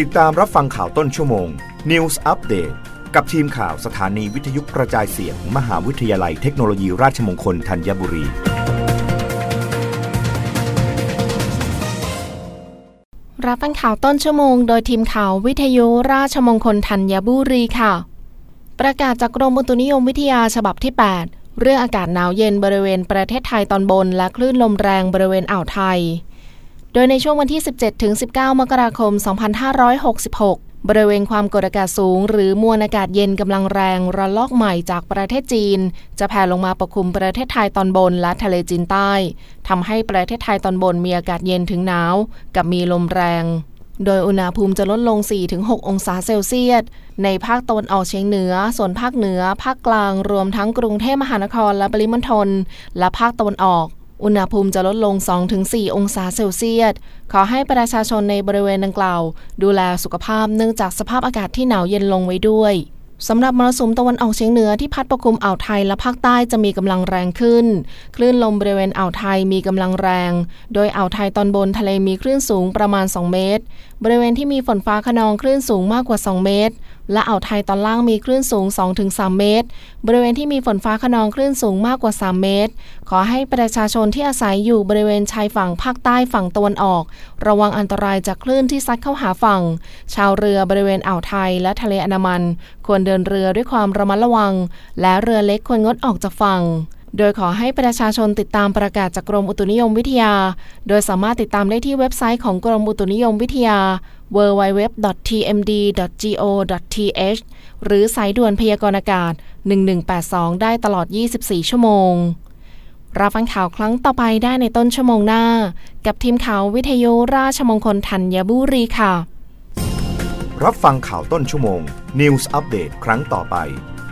ติดตามรับฟังข่าวต้นชั่วโมง News Update กับทีมข่าวสถานีวิทยุกระจายเสียงมมหาวิทยาลัยเทคโนโลยีราชมงคลธัญบุรี รับฟังข่าวต้นชั่วโมง โดยทีมข่าววิทยุราชมงคลธัญบุรีค่ะ ประกาศจากกรมอุตุนิยมวิทยาฉบับที่ 8 เรื่องอากาศหนาวเย็นบริเวณประเทศไทยตอนบน และคลื่นลมแรงบริเวณอ่าวไทย โดยในช่วงวันที่ 17-19 มกราคม 2566บริเวณความกดอากาศสูง หรือมวลอากาศเย็นกำลังแรงระลอกใหม่จากประเทศจีน จะแผ่ลงมาปกคลุมประเทศไทยตอนบนและทะเลจีนใต้ทำให้ประเทศไทยตอนบนมีอากาศเย็นถึงหนาว กับมีลมแรง โดยอุณหภูมิจะลดลง 4-6 องศาเซลเซียส ในภาคตะวันออกเฉียงเหนือ ส่วนภาคเหนือ ภาคกลางรวมทั้งกรุงเทพมหานครและปริมณฑลและภาคตะวันออก อุณหภูมิจะลดลง 2-4 องศาเซลเซียส ขอให้ประชาชนในบริเวณดังกล่าว ดูแลสุขภาพเนื่องจากสภาพอากาศที่หนาวเย็นลงไว้ด้วยสำหรับมรสุมตะวันออกเฉียงเหนือที่พัดปกคลุมอ่าวไทยและภาคใต้จะมีกำลังแรงขึ้น คลื่นลมบริเวณอ่าวไทยมีกำลังแรง โดยอ่าวไทยตอนบนทะเลมีคลื่นสูงประมาณ 2 เมตร บริเวณที่มีฝนฟ้าขนองคลื่นสูงมากกว่า 2 เมตร และอ่าวไทยตอนล่างมีคลื่นสูง 2-3 เมตร บริเวณที่มีฝนฟ้าขนองคลื่นสูงมากกว่า 3 เมตร ขอให้ประชาชนที่อาศัยอยู่บริเวณชายฝั่งภาคใต้ฝั่งตะวันออก ระวังอันตรายจากคลื่นที่ซัดเข้าหาฝั่ง ชาวเรือบริเวณอ่าวไทยและทะเลอันดามัน ควรเดินเรือด้วยความระมัดระวัง และเรือเล็กควรงดออกจากฝั่ง โดยขอให้ประชาชนติดตามประกาศจากกรมอุตุนิยมวิทยา โดยสามารถติดตามได้ที่เว็บไซต์ของกรมอุตุนิยมวิทยา www.tmd.go.th หรือสายด่วนพยากรณ์อากาศ 1182 ได้ตลอด 24 ชั่วโมง รับฟังข่าวครั้งต่อไปได้ในต้นชั่วโมงหน้า กับทีมข่าววิทยุราชมงคลธัญบุรีค่ะ รับฟังข่าวต้นชั่วโมง News Update ครั้งต่อไป